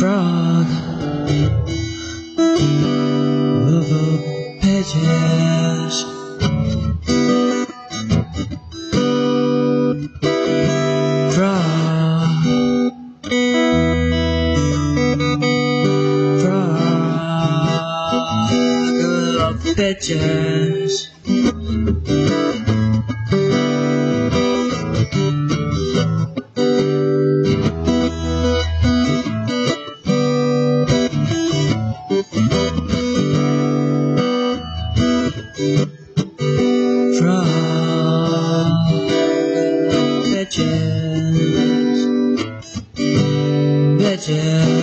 frog over pages. Frog, frog of pages. Frog of pages.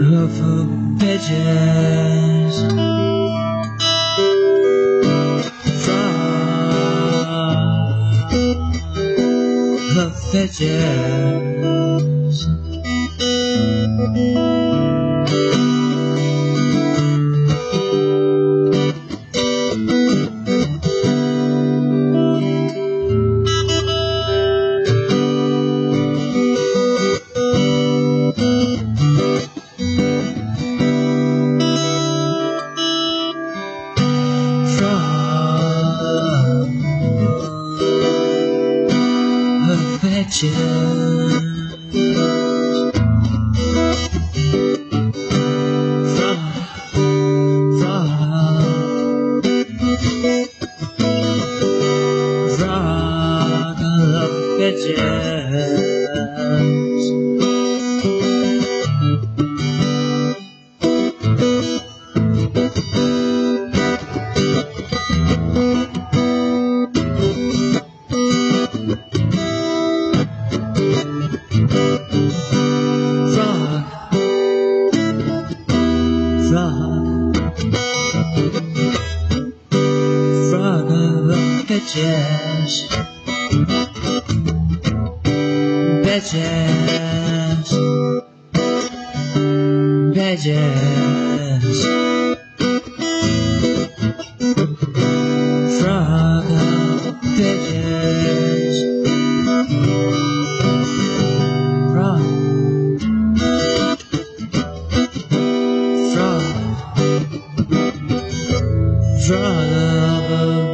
Of pages. Frog of pages. Of pages. Frog, pages, pages, pages. Frog pages, frog. Frog, frog